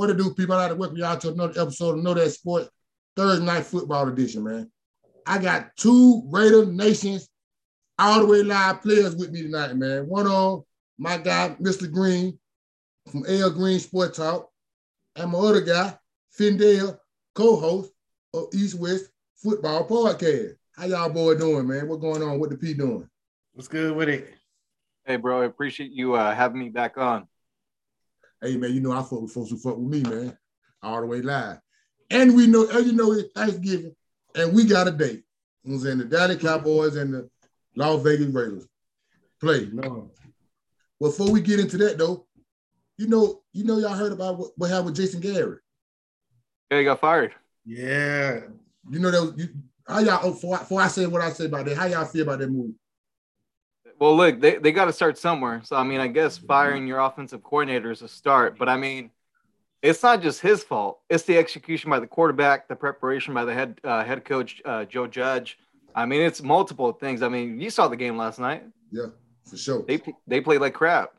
What to do, people? I like to welcome y'all to another episode of Know That Sport Thursday Night Football Edition, man. I got two Raider Nations all the way live players with me tonight, man. One on my guy, Mr. Green from L Green Sport Talk, and my other guy, Findale, co-host of East West Football Podcast. How y'all boy doing, man? What going on? What the P doing? What's good with it? Hey, bro, I appreciate you uh, having me back on. Hey, man, you know I fuck with folks who fuck with me, man. All the way live. And we know, as you know, it's Thanksgiving, and we got a date. You know what I'm saying? The Dallas Cowboys and the Las Vegas Raiders play. No. Before we get into that, though, you know, you know, y'all heard about what, what happened with Jason Garrett. Yeah, he got fired. Yeah. You know that was, you, how y'all oh, before, before I say what I say about that, how y'all feel about that move? Well, look, they, they got to start somewhere. So, I mean, I guess firing your offensive coordinator is a start. But, I mean, it's not just his fault. It's the execution by the quarterback, the preparation by the head uh, head coach, uh, Joe Judge. I mean, it's multiple things. I mean, you saw the game last night. Yeah, for sure. They they played like crap.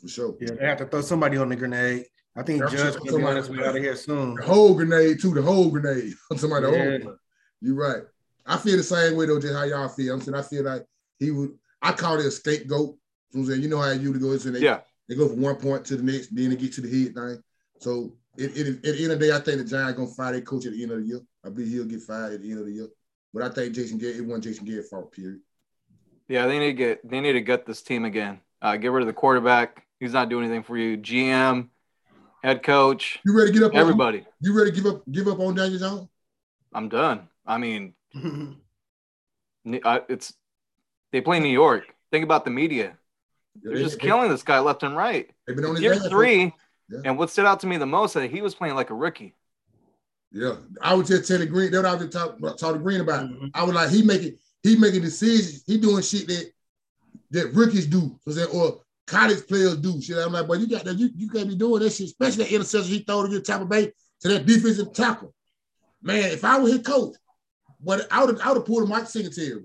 For sure. Yeah, they have to throw somebody on the grenade. I think Yeah, Judge I'm can sure be on his somebody- way out of here soon. The whole grenade too, the whole grenade. Somebody the Yeah. whole You're right. I feel the same way though, just how y'all feel. I'm saying I feel like he would I call it a scapegoat. You know what I'm? You know how you go so they, Yeah. they go from one point to the next, then they get to the head thing. So it, it, at the end of the day, I think the Giants gonna fire their coach at the end of the year. I believe he'll get fired at the end of the year. But I think Jason Garrett, it wasn't Jason Garrett's fault, period. Yeah, they need to get they need to gut this team again. Uh, get rid of the quarterback. He's not doing anything for you. GM, head coach, You ready to get up on everybody. You ready to give up give up on Daniel Jones? I'm done. I mean, I- it's they play New York. Think about the media. They're just killing this guy left and right. They've been on Year ass three, Yeah. and what stood out to me the most that he was playing like a rookie. Yeah, I would just telling Green. That's what I was just talking talk to Green about. Mhm. I was like, he making he making decisions. He doing shit that that rookies do, or college players do. Shit, I'm like, but you got that. You, you can't be doing that shit, especially that interception he throw to your Tampa Bay to that defensive tackle. Man, if I was his coach, but I would I would have pulled a Mike Singletary.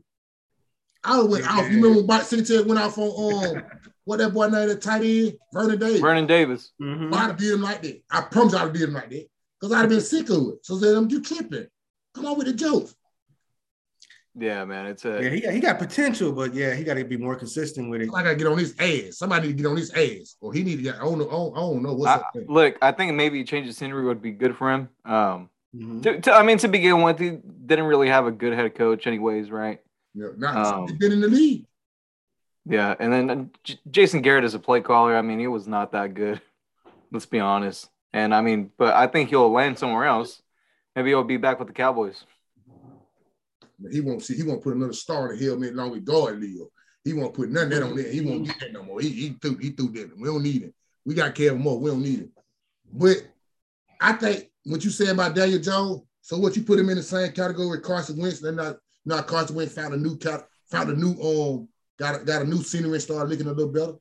I would went off. You remember when Mike Singletary went off on um what that boy named that tight end Vernon Davis. Vernon Davis. Mhm. I'd have did him like that. I promise I'd have did him like that. Because I'd have been sick of it. So then you tripping. Come on with the jokes. Yeah, man, it's a Yeah, he got, he got potential, but yeah, he got to be more consistent with it. I gotta get on his ass. Somebody need to get on his ass. Or he need to get I don't know. I don't, I don't know what's I, up there. look. I think maybe a change of scenery would be good for him. Um, Mhm. to, to, I mean, to begin with, he didn't really have a good head coach, anyways, right? Yeah, not Um, he's been in the league. Yeah, and then uh, J- Jason Garrett is a play caller, I mean, he was not that good. Let's be honest. And I mean, but I think he'll land somewhere else. Maybe he'll be back with the Cowboys. He won't see, he won't put another star in the helmet along with guard Leo. He won't put nothing that on there. He won't get that no more. He, he threw he threw that. We don't need it. We got Kellen Moore. We don't need it. But I think what you say about Daniel Jones, so what you put him in the same category with Carson Wentz, they're not not Carson Wentz found a new cat, found a new um got a, got a new scenery and started looking a little better.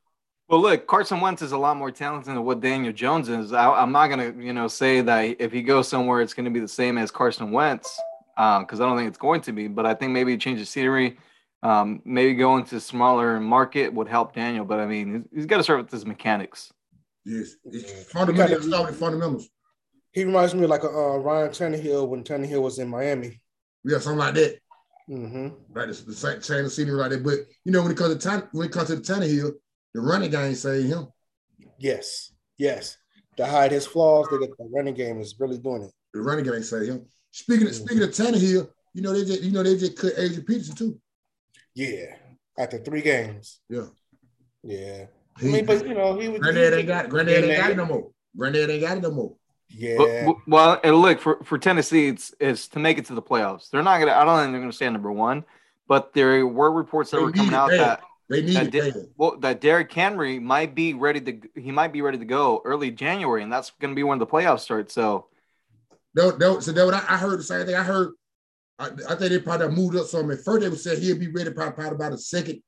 Well, look, Carson Wentz is a lot more talented than what Daniel Jones is. I, I'm not gonna, you know, say that if he goes somewhere, it's gonna be the same as Carson Wentz, because I don't think it's going to be. But I think maybe a change of scenery, um, maybe going to smaller market would help Daniel. But I mean, he's, he's got to start with his mechanics. Yes, it's Yeah. fundamentals. You gotta- fundamentals. He reminds me of like a uh, Ryan Tannehill when Tannehill was in Miami. Yeah, something like that. Hmm Right, the, the same of scenery right there. But you know, when it comes to Tan, when it comes to the Tannehill, the running game saved him. Yes, yes. To hide his flaws, the, the running game is really doing it. The running game saved him. Speaking of, Mhm. speaking of Tannehill, you know they just you know they just cut Adrian Peterson too. Yeah, after three games. Yeah. Yeah. I mean, but you know, he was. Granddad he ain't got. Granddad ain't got it no more. Granddad ain't got it no more. Yeah. But- but- well, and look for for Tennessee, it's is to make it to the playoffs. They're not gonna. I don't think they're gonna stay number one. But there were reports that They were coming out bad. that They need that bad. well that Derrick Henry might be ready to he might be ready to go early January, and that's going to be when the playoffs start. So That, that, so that what I, I heard the same thing. I heard. I, I think they probably moved up some. At first, they would say he'll be ready probably, probably about a second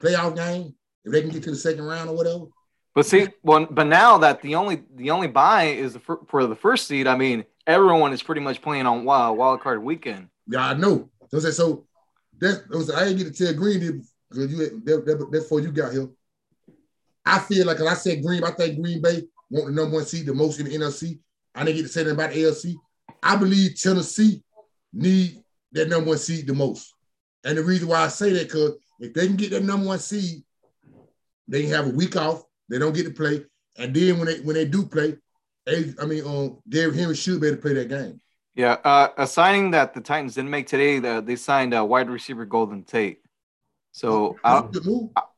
playoff game if they can get to the second round or whatever. But see, but now that the only the only buy is fir- for the first seed. I mean, everyone is pretty much playing on wild wild card weekend. Yeah, I know. So, so those- I didn't get to tell Green because you that, that, before you got here. I feel like 'cause I said Green, I think Green Bay want the number one seed the most in the NFC. I didn't get to say that about the. I believe Tennessee need that number one seed the most. And the reason why I say that, because if they can get that number one seed, they can have a week off. They don't get to play. And then when they when they do play, they, I mean, um, Derrick Henry should be able to play that game. Yeah, uh, a signing that the Titans didn't make today. The, they signed a wide receiver Golden Tate. So I,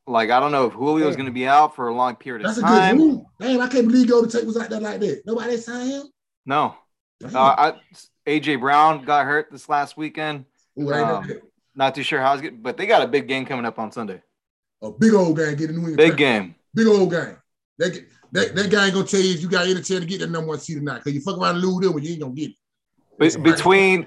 like I don't know if Julio is going to be out for a long period of time. That's a good move. Damn, I can't believe Golden Tate was like that like that. Nobody signed him. No, uh, I, AJ Brown got hurt this last weekend. Ooh, um, not too sure how it's getting, but they got a big game coming up on Sunday. A big old game getting New England. Big game. Big old game. That, that, that guy ain't gonna tell you if you got any chance to get that number one seed or not. Because you fuck around and lose them, but you ain't gonna get it. Be- between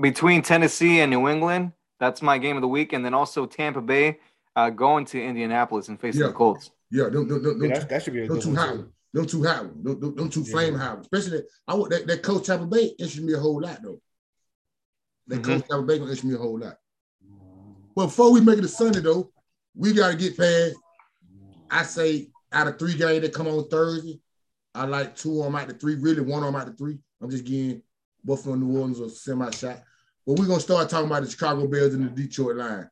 between Tennessee and New England, that's my game of the week, and then also Tampa Bay uh, going to Indianapolis and facing yeah. the Colts. Yeah, don't, don't, don't, yeah, that should be a don't too hot. Don't too hot. Don't, don't, don't too flame hot. Especially that, I want that, that coach Tampa Bay interests me a whole lot though. That mm-hmm. coach Tampa Bay gonna interest me a whole lot. But before we make it to Sunday though, we gotta get past. I say out of three games that come on Thursday, I like two of them out of three. Really, one of them out of three. I'm just getting Buffalo, New Orleans, or semi shot. But we're gonna start talking about the Chicago Bears and the Detroit line.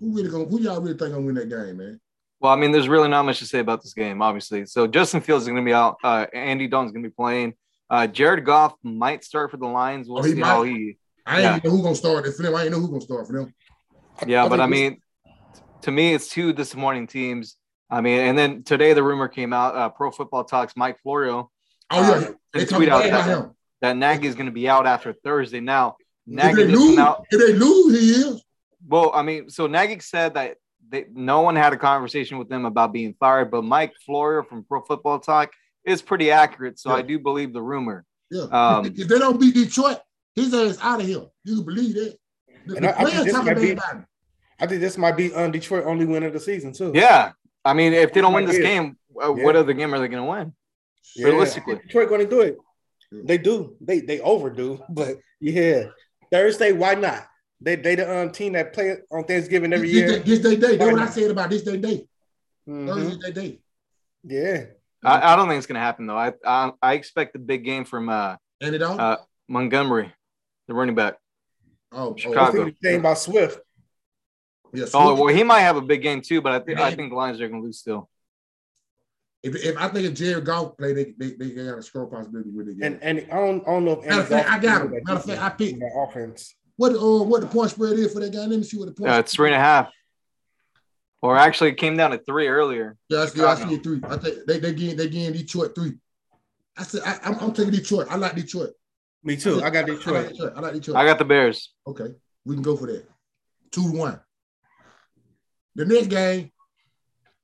Who really gonna? Who y'all really think gonna win that game, man? Well, I mean, there's really not much to say about this game, obviously. So Justin Fields is going to be out. Uh, Andy Dalton's going to be playing. Uh, Jared Goff might start for the Lions. We'll oh, see might. how he. I ain't know who gonna start for them. I ain't know who gonna start for them. Yeah, I but I mean, to me, it's two disappointing teams. I mean, and then today the rumor came out. Uh, Pro Football Talks Mike Florio. Oh yeah, uh, they tweet out that, that Nagy is going to be out after Thursday. Now, Nagy if they lose, out, if they lose, he is. Well, I mean, so Nagy said that they, no one had a conversation with them about being fired, but Mike Florio from Pro Football Talk is pretty accurate. So yeah. I do believe the rumor. Yeah. Um, if, if, they don't beat Detroit, his ass out of here. You can believe that. The, the I, think this might be, I think this might be um, Detroit only win of the season too. Yeah. I mean, if they don't win this game, uh, yeah. what other game are they going to win? Yeah. Realistically, Detroit going to do it. They do. They they overdo. But yeah, Thursday, why not? They they the um, team that play on Thanksgiving every this, year. This day day. That's what I said about this day day. Mm-hmm. Thursday day. Yeah. I, I, don't think it's gonna happen though. I I, I expect the big game from uh, uh Montgomery, the running back. Oh, oh Chicago. Oh, saying about Swift. Yes. Oh well, he might have a big game too, but I think I think the Lions are gonna lose still. If, if I think if Jared Goff play, they, they, they got a score possibility with it. And and I don't, I don't know if matter of fact, I got him. Matter of fact, I picked offense. What uh what the point spread is for that guy? Let me see what the point. Yeah, it's three and a half. Or actually, it came down to three earlier. Yeah, I see, I see three. I think they they getting they getting Detroit three. I said I, am I'm, I'm taking Detroit. I like Detroit. Me too. I, I got Detroit. I like Detroit. I like Detroit. I got the Bears. Okay, we can go for that. Two to one. The next game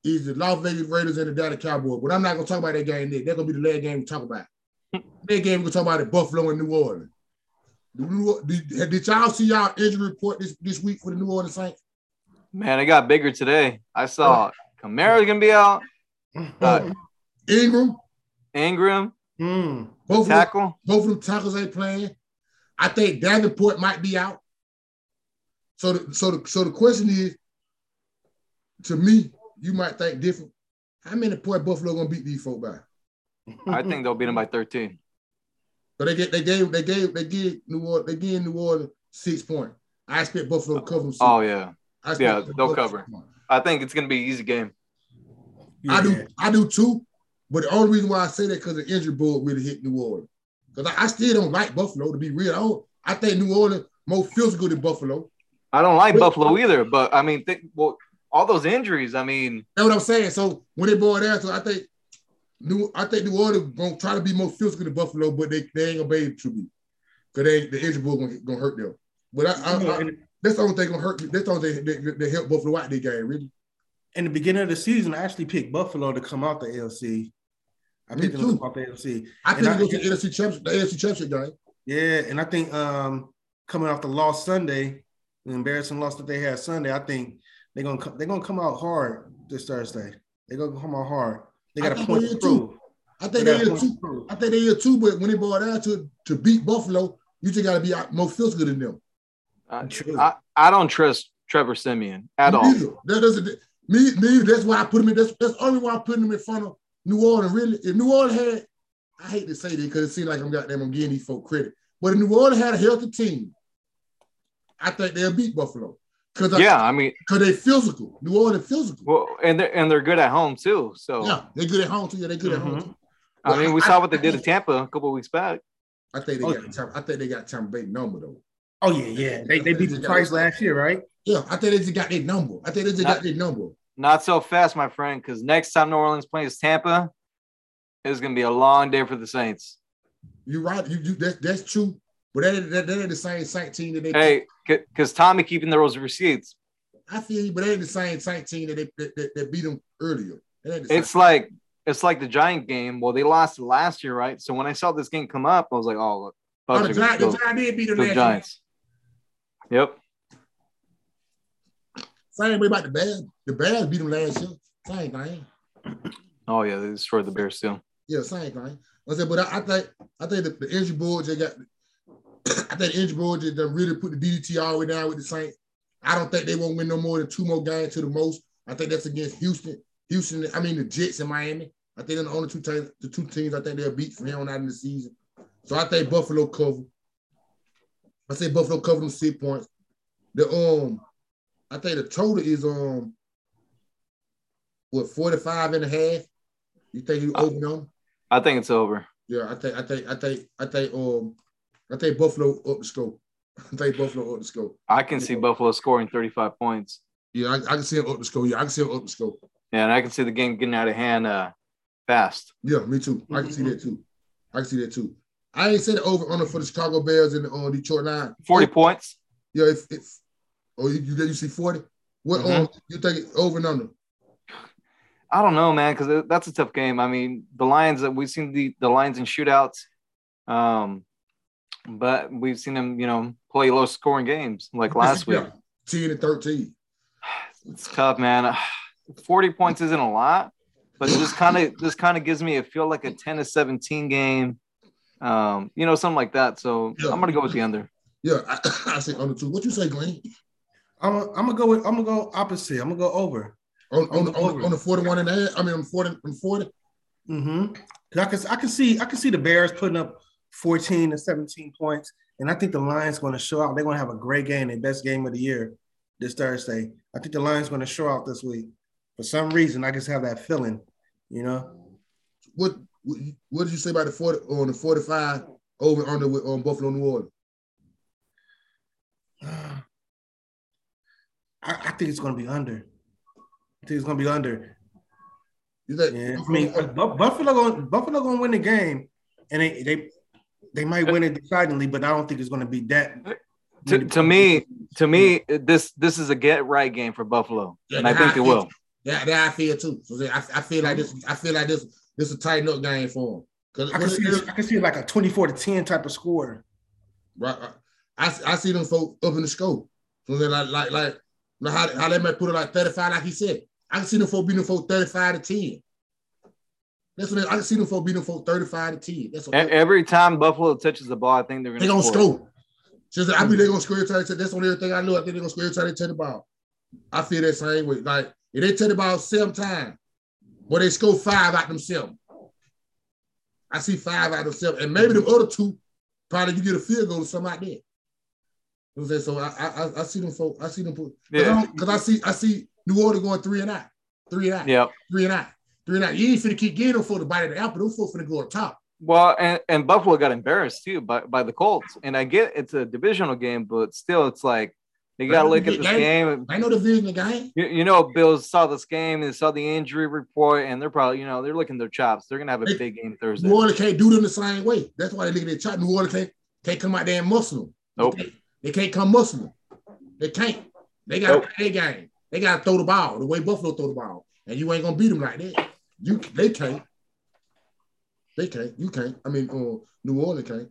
is the Las Vegas Raiders and the Dallas Cowboys. But I'm not gonna talk about that game. There. That's gonna be the last game we talk about. that game we're gonna talk about the Buffalo and New Orleans. Did, did y'all see y'all injury report this, this week for the New Orleans Saints? Man, it got bigger today. I saw Kamara's gonna be out. Uh, Ingram. Ingram. Mm. Both tackle. Of them, both of them tackles ain't playing. I think Davenport might be out. So the so the so the question is, to me, you might think different. How many point Buffalo gonna beat these folk by? I think they'll beat them by 13. But they get they gave they gave they gave New Orleans they gave New Orleans six points. I expect Buffalo to cover them. Oh yeah, yeah, they'll cover. I think it's gonna be an easy game. I do I do too, but the only reason why I say that because the injury bug really hit New Orleans. Because I, I, still don't like Buffalo to be real. I, don't. I think New Orleans more feels good than Buffalo. I don't like but, Buffalo either, but I mean, think well, all those injuries. I mean, that's what I'm saying. So when they boil down to, I think New, I think New Orleans gonna try to be more physical than Buffalo, but they, they ain't gonna be able to be because they the injury bug gonna, gonna hurt them. But I, I, I, that's the only thing gonna hurt. That's the only thing they, they, help Buffalo out the game, really. In the beginning of the season, I actually picked Buffalo to come out the LC. I picked them to come out the LC. I think it goes to the NFC championship, the AFC championship game. Yeah, and I think um, coming off the loss Sunday, the embarrassing loss that they had Sunday, I think they're gonna they're gonna come out hard this Thursday. They're gonna come out hard. They got a point to prove. I think they, they too. I think they are too, but when they boil down to to beat Buffalo, you just got to be more physical than them. Uh, I, I don't trust Trevor Siemian at me all. Neither. That doesn't me, me. That's why I put him in. That's that's only why I put him in front of New Orleans. Really, if New Orleans had I hate to say this because it seems like I'm got them. I'm giving these folk credit, but if New Orleans had a healthy team, I think they'll beat Buffalo. Cause yeah, I, I mean, because they're physical. New Orleans physical. Well, and they're and they're good at home too. So yeah, they're good at home too. Yeah, they're good mm-hmm. at home. Mm-hmm. Too. Well, I mean, we I, saw what they did in Tampa a couple weeks back. I think they oh, got. Tom, I think they got Tom Brady number though. Oh yeah, yeah. They, they beat the Price last year, right? Yeah, I think they just got their number. I think they just not, got their number. Not so fast, my friend, because next time New Orleans plays Tampa, it's gonna be a long day for the Saints. You're right. You, you that, that's true. But that, that, that ain't the same Saint team that they. Hey, because Tommy keeping those receipts. I feel you, but they ain't the same Saint team that they that, that, that beat them earlier. It's like it's like the Giant game. Well, they lost last year, right? So when I saw this game come up, I was like, oh look, oh, the, Giant, the Giant did beat them the Giants. Year. Yep. Same way about the Bears. The Bears beat them last year. Same thing. Oh yeah, they destroyed the Bears too. Yeah, same thing. I said, but I, I think I think the, the injury board they got. I think injury board just really put the DDT all the way down with the Saints. I don't think they won't win no more than two more games to the most. I think that's against Houston. Houston, I mean the Jets in Miami. I think they're the only two teams, the two teams I think they'll beat from here on out in the season. So I think Buffalo cover. I say Buffalo cover them six points. The um, I think the total is um, what 45 and a half. You think you over them? I think it's over. Yeah, I think I think I think I think um I think Buffalo up the score. I think Buffalo up the score. I can see Buffalo scoring 35 points. Yeah, I, I can see him up the score. Yeah, I can see him up the score. Yeah, and I can see the game getting out of hand uh fast. Yeah, me too. I can see that too. I can see that too. I ain't said over under for the Chicago Bears and the uh, Detroit Nine. 40 points. Yeah, if, if oh you, you you see 40? What mm-hmm. um, you think over and under? I don't know, man, because that's a tough game. I mean, the Lions that we've seen the the Lions in shootouts, um, but we've seen them, you know, play low scoring games like last week. 10 and 13. It's tough, man. 40 points isn't a lot, but this kind of this kind of gives me a feel like a 10 to 17 game. Um, you know, something like that. So yeah. I'm gonna go with the under. Yeah, I, I say under two. What you say, Glenn? I'm, a, I'm gonna go with I'm gonna go opposite. I'm gonna go over. On, on, on, on the 41 and a half. I mean, on 40. On 40. Mm-hmm. I can I can see I can see the Bears putting up 14 to 17 points, and I think the Lions going to show out. They're going to have a great game, their best game of the year this Thursday. I think the Lions going to show out this week. For some reason, I just have that feeling. You know. What What did you say about the 40 on the 45 over under with on Buffalo New Orleans? I, I think it's going to be under. I think it's gonna be under. You think? Yeah. I mean, Buffalo going Buffalo going to win the game, and they they they might win it decidedly, but I don't think it's going to be that. To, to me, to me, this this is a get right game for Buffalo, yeah, and I think I it will. Yeah, that I feel too. So I, I feel like this. I feel like this. This is a tight up game for them. I can see. I can see like a twenty-four to ten type of score. Right. I, I see them folks up in the scope. So they like like like how, how they might put it like thirty-five, like he said. I can see them folks beating them folks 35 to 10. That's what they, I can see them folks beating them folks 35 to 10. That's what every time Buffalo touches the ball, I think they're gonna they're gonna score. score. Just, I mean they're gonna score every time. That's the only thing I know. I think they're gonna score every time they touch the ball. I feel that same way. Like if they touch the ball seven times, but they score five out themselves. I see five out of seven, and maybe the mm-hmm. other two probably you get a field goal or something like that. You know what I'm saying? So I I, I see them folks. I see them put because yeah. I see I see New Orleans going three and out, three and out, yeah, three and out, three and out. You ain't finna keep getting them for the bite of the apple. Those folks finna go up top. Well, and, and Buffalo got embarrassed too by, by the Colts. And I get it's a divisional game, but still, it's like you got to look at this game. I know the division game. You, you know, Bills saw this game and saw the injury report, and they're probably, you know, they're looking their chops. They're gonna have a they, big game Thursday. New Orleans can't do them the same way. That's why they look at their chop. New Orleans can't, can't come out there and muscle them. Nope. They can't, they can't come muscle them. They can't. They got nope. a game. They got to throw the ball the way Buffalo throw the ball, and you ain't gonna beat them like that. You they can't. They can't. You can't. I mean, uh, New Orleans can't.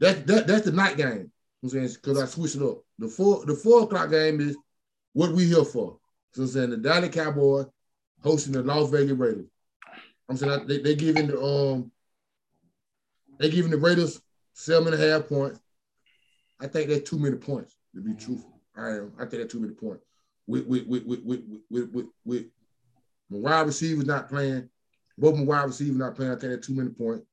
That, that that's the night game. I'm saying because I switched it up. The four the four o'clock game is what we here for. So I'm saying the Dallas Cowboy hosting the Las Vegas Raiders. I'm saying they they giving the um they giving the Raiders seven and a half points. I think that's too many points to be truthful. I am. I think that's too many points. With with with with with with with, with, with wide receivers not playing, Both my wide receivers not playing. I think they're too many points.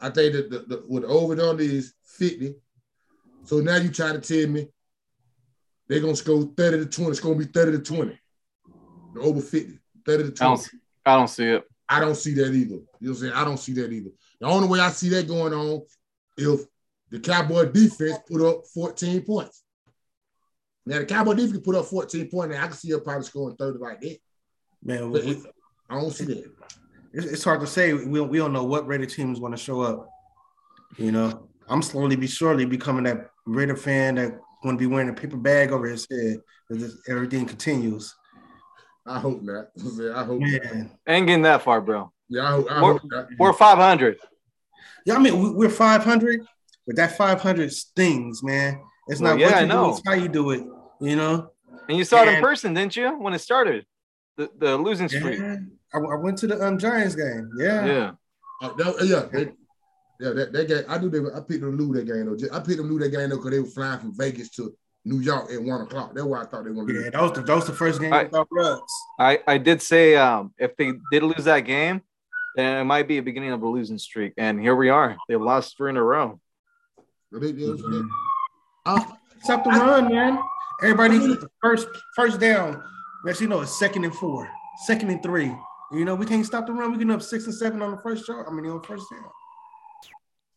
I think that the, the, what the over and under is 50. So now you trying to tell me they're gonna score 30 to 20. It's gonna be 30 to 20. The over 50, 30 to 20. I don't, I don't see it. I don't see that either. You know what I'm saying? I don't see that either. The only way I see that going on if the Cowboy defense put up 14 points. Now the Cowboy defense can put up 14 points, and I can see her probably scoring 30 like that. Man, But we- it- I don't see that. it's, it's hard to say. We, we don't know what Raider team is going to show up. You know, I'm slowly but surely becoming that Raider fan that going to be wearing a paper bag over his head as this- everything continues. I hope not. You I'm saying? Hope not. Man. Ain't getting that far, bro. Yeah, I hope, I We're- hope not. We're 500. Yeah, I mean, we- we're 500, but that 500 stings, man. It's Well, not yeah, what I you know. do, it's how you do it, you know? And you saw it in person, didn't you? When it started, the, the losing streak. Yeah. I, I went to the um, Giants game. Yeah. Yeah. Uh, that- yeah, they, yeah, that, that game. I knew they. Were, I picked them to lose that game though. Just- I picked them to lose that game though because they were flying from Vegas to New York at one o'clock. That's why I thought they were gonna Yeah, lose. that was the, that was the first game I- without Ruggs. I, I did say um, if they did lose that game, then it might be a beginning of a losing streak. And here we are. They've lost three in a row. But they- they was- Mhm. Uh, Stop the run, man. Everybody needs the first first down. Next, you know, it's second and four, second and three. You know, we can't stop the run. We getting up six and seven on the first shot. I mean, on the first down.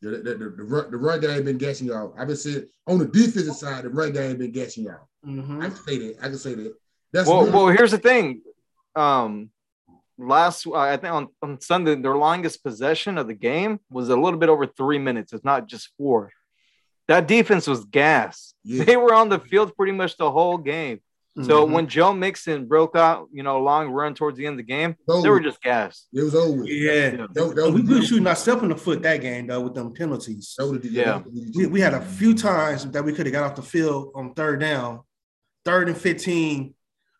Yeah, the, the, the, the, run, the run game been guessing y'all. I've been saying on the defensive side, the run game been guessing y'all. Mhm. I can say that. I can say that. That's Well, one- well, here's the thing. Um, last I think on, on Sunday, their longest possession of the game was a little bit over three minutes. It's not just four. That defense was gas. yeah. They were on the field pretty much the whole game. So Mhm. when Joe Mixon broke out, you know, a long run towards the end of the game, So, they were just gassed. it was over. with. yeah, That, that we were shooting ourselves in the foot that game though with them penalties. that was the- Yeah. We, we had a few times that we could have got off the field on third down, third and fifteen,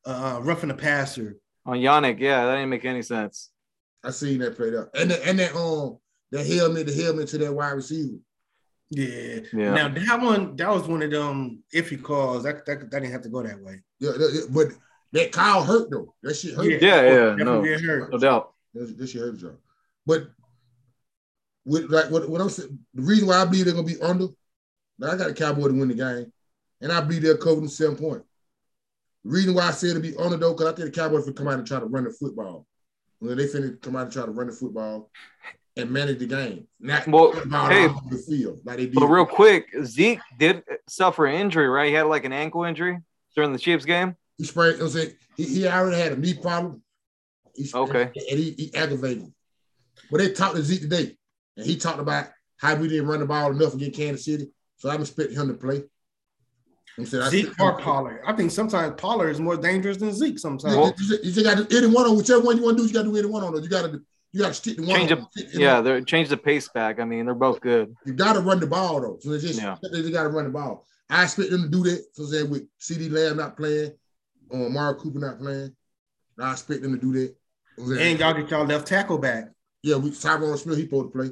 uh, roughing the passer. On Yannick, yeah, that didn't make any sense. I seen that played out. And the, and that um that helmet, the helmet to that wide receiver. Yeah. Yeah. Now that one, that was one of them iffy calls. That that, that didn't have to go that way. Yeah, that- that- but that Kyle hurt though. That shit hurt. Yeah, yeah, Definitely no. hurt. No doubt. That, that shit hurt y'all. But with like what, what I'm saying, the reason why I believe they're gonna be under, now I got a cowboy to win the game, and I believe they'll cover them seven points. The reason why I said to be under though, because I think the Cowboys will come out and try to run the football. When they finna come out and try to run the football and manage the game. Not Well, run hey, the field like they did. But real quick, Zeke did suffer an injury, right? He had like an ankle injury during the Chiefs game. He sprained. You know what I'm saying he, he already had a knee problem. He Okay. and he, he aggravated. it. But they talked to Zeke today, and he talked about how we didn't run the ball enough against Kansas City. So I'm expecting him to play. I'm Zeke or play. Pollard. I think sometimes Pollard is more dangerous than Zeke. Sometimes. You, you just, you just got to any one on whichever one you want to do. You got to do any one on. those. You got to you got to stick to one. Change on. up- Yeah, they changed the pace back. I mean, they're both good. you got to run the ball though. So it's just Yeah. they just got to run the ball. I expect them to do that. So say with CeeDee Lamb not playing, or Mark Cooper not playing, I expect them to do that. You know what I'm saying? and y'all get y'all left tackle back. yeah, we Tyron Smith he supposed to play.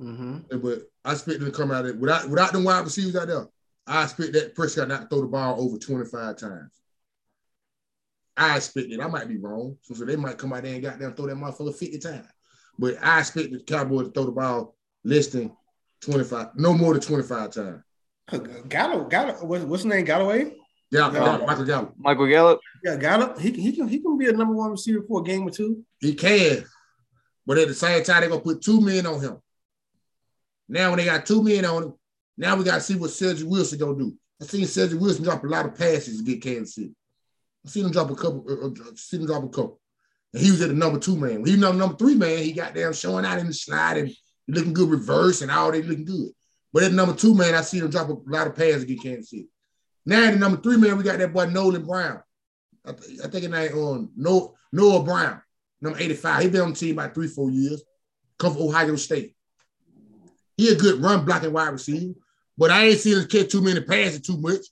Mm-hmm. Yeah, But I expect them to come out of it without without them wide receivers out there. I expect that Prescott not to throw the ball over 25 times. I expect it. I might be wrong. So, so they might come out there and goddamn throw that motherfucker 50 times. But I expect the Cowboys to throw the ball less than 25, no more than 25 times. Uh, Gallo, Gallo, what's, what's his name? Galloway. Yeah, Yeah. Michael Gallup. Michael Gallup. Yeah, Gallup. He can he can he can be a number one receiver for a game or two. He can. But at the same time, they're gonna put two men on him. Now, when they got two men on him, now we gotta see what Cedric Wilson gonna do. I seen Cedric Wilson drop a lot of passes to get Kansas City. I seen him drop a couple, uh, uh, seen him drop a couple. And he was at the number two man. He was number, number three man, he got down showing out in the slide and looking good reverse and all they looking good. But at number two man, I seen him drop a lot of passes get Kansas City. Now at the number three man, we got that boy Nolan Brown. I, th- I think his name on Noah, Noah Brown, number 85. He been on the team about three, four years. Come from Ohio State. He a good run blocking wide receiver, but I ain't seen him catch too many passes too much.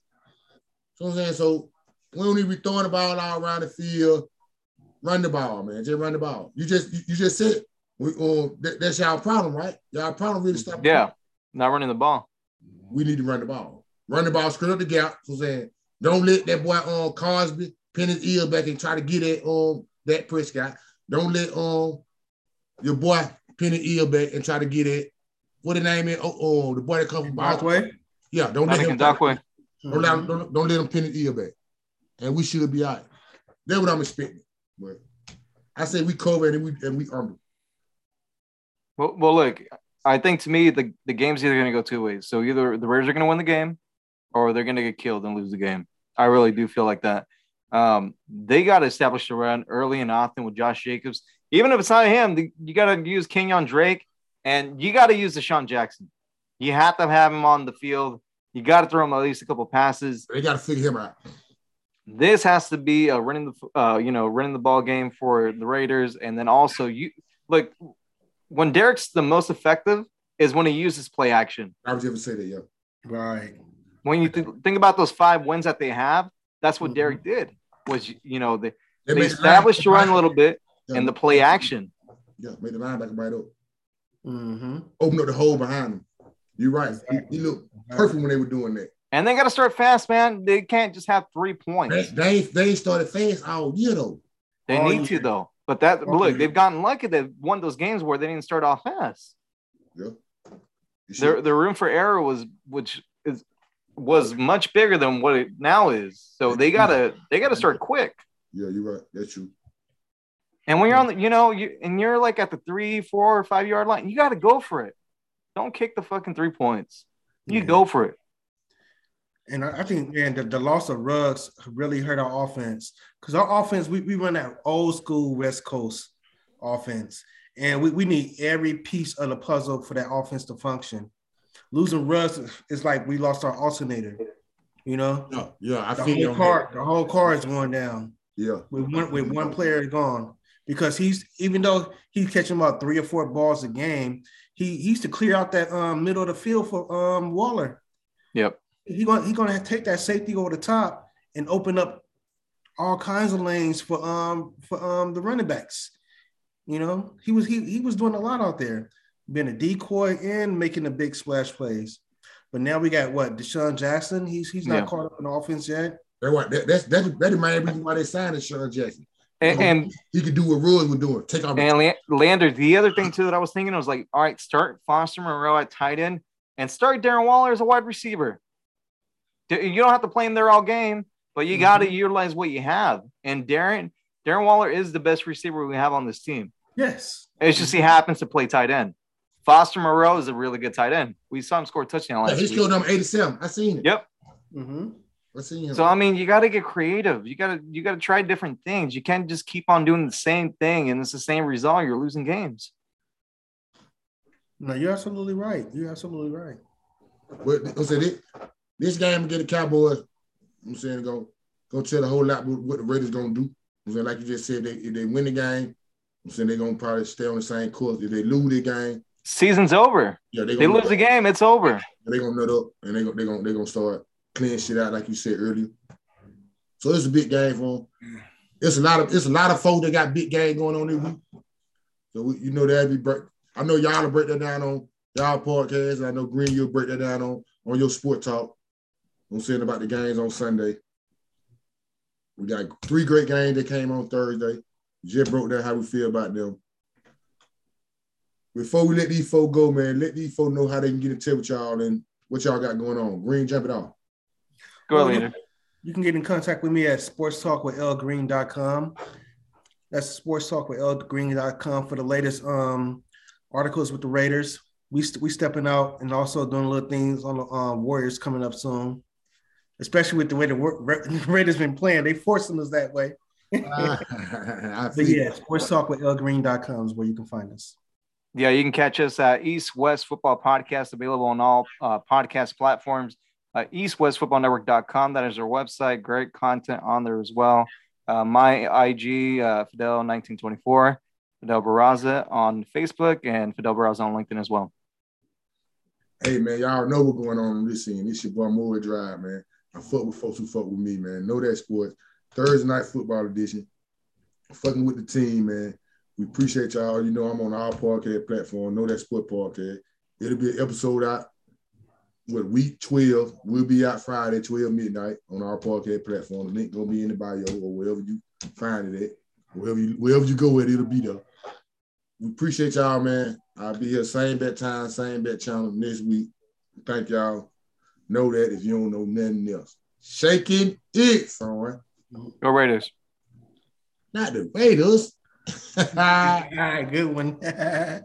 So I'm saying, so we don't need to be throwing the ball all around the field. Run the ball, man. Just run the ball. You just you, you just said we, uh, that, that's y'all problem, right? Y'all problem really stop. Yeah, not running the ball. We need to run the ball. Run the ball, straight up the gap. So saying, don't let that boy um Crosby pin his ear back and try to get at um that Prescott. Don't let um your boy pin his ear back and try to get it. What the name is? Oh, oh the boy that comes from Brockway. Yeah, don't let him. Dockway. Don't, let him, don't, don't let him pin his ear back. And we should be all right. That's what I'm expecting. But I say we cover and we and we under. Well, well, look, I think to me the, the game's either going to go two ways. So either the Raiders are going to win the game, or they're going to get killed and lose the game. I really do feel like that. Um, they got to establish the run early and often with Josh Jacobs. Even if it's not him, you got to use Kenyan Drake and you got to use DeSean Jackson. You have to have him on the field. You got to throw him at least a couple passes. They got to figure him out. This has to be a running the uh, you know running the ball game for the Raiders, and then also you like when Derek's the most effective is when he uses play action. I was ever say that, yeah. Right. When you th- think about those five wins that they have, that's what mm-hmm. Derek did. Was you know they, they, they established the run a little bit yeah. and the play action. Yeah, made the linebacker right up. Mm-hmm. Open up the hole behind him. You're right. He, he looked perfect when they were doing that. And they got to start fast, man. They can't just have three points. They they started fast all year though. They all need year. to though. But that all look, year. they've gotten lucky. They've won those games where they didn't start off fast. Yeah. Their the room for error was which is was much bigger than what it now is. So they gotta they gotta start quick. Yeah, you're right. That's true. And when you're on the, you know, you and you're like at the three, four, or five yard line, you got to go for it. Don't kick the fucking three points. You yeah. go for it. And I think, man, the, the loss of Ruggs really hurt our offense because our offense, we, we run that old school West Coast offense. And we, we need every piece of the puzzle for that offense to function. Losing Ruggs is like we lost our alternator, you know? Yeah, yeah I the feel whole car, the whole car is going down. Yeah. With one with one player gone. Because he's even though he's catching about three or four balls a game, he, he used to clear out that um, middle of the field for um, Waller. Yep. He going he gonna take that safety over the top and open up all kinds of lanes for um for um the running backs. You know, he was he he was doing a lot out there, being a decoy and making the big splash plays. But now we got what DeSean Jackson. He's he's not yeah. caught up in offense yet. That's what that, that's that's that might be why they signed DeSean Jackson. And, and, he could do what Ruggs would do. Take off. And Lander, the other thing too that I was thinking was like, all right, start Foster Moreau at tight end and start Darren Waller as a wide receiver. You don't have to play him there all game, but you mm-hmm. got to utilize what you have. And Darren Darren Waller is the best receiver we have on this team. Yes. It's just he happens to play tight end. Foster Moreau is a really good tight end. We saw him score a touchdown last yeah, he scored number 87. I seen it. Yep. Mm-hmm. I seen him. So I mean, you got to get creative. You got to you got to try different things. You can't just keep on doing the same thing and it's the same result. You're losing games. No, you're absolutely right. You're absolutely right. What said it this game against the Cowboys, I'm saying go go tell a whole lot what the Raiders gonna do. I'm saying like you just said, they, if they win the game, I'm saying they're gonna probably stay on the same course. If they lose the game, season's over. Yeah, they, they lose the game, it's over. They're gonna nut up and they they gonna they gonna start cleaning shit out like you said earlier. So it's a big game for them. It's a lot of it's a lot of folks that got big game going on this week. So we, you know that be break. I know y'all will break that down on y'all podcast. I know Green you'll break that down on on your sport talk. I'm saying about the games on Sunday. We got three great games that came on Thursday. Just broke down how we feel about them. Before we let these folks go, man, let these folks know how they can get in touch with y'all and what y'all got going on. Green, jump it off. Go ahead, You can get in contact with me at sportstalkwithlgreen.com. That's sports talk with lgreen.com for the latest um, articles with the Raiders. We we stepping out and also doing little things on the um, Warriors coming up soon especially with the way the Raiders been playing. They forcing us that way. uh, but yeah, sports talk with lgreen.com is where you can find us. Yeah, you can catch us at East West Football Podcast, available on all uh, podcast platforms. Uh, EastWestFootballNetwork.com. That is our website. Great content on there as well. Uh, my IG, uh, Fidel1924, Fidel Barraza on Facebook, and Fidel Barraza on LinkedIn as well. Hey, man, y'all know what's going on in this scene. This your boy Moore Drive, man. I fuck with folks who fuck with me, man. Know that sports. Thursday night football edition. Fucking with the team, man. We appreciate y'all. You know, I'm on our podcast platform, Know That Sport Podcast. It'll be an episode out with week 12. We'll be out Friday, 12 midnight on our podcast platform. The link gonna be in the bio or wherever you find it at. Wherever you wherever you go with, it'll be there. we appreciate y'all, man. I'll be here same bet time, same bet channel next week. Thank y'all. Know that if you don't know nothing else. Shaking it, son. Go Raiders. Not the Raiders. All right, good one.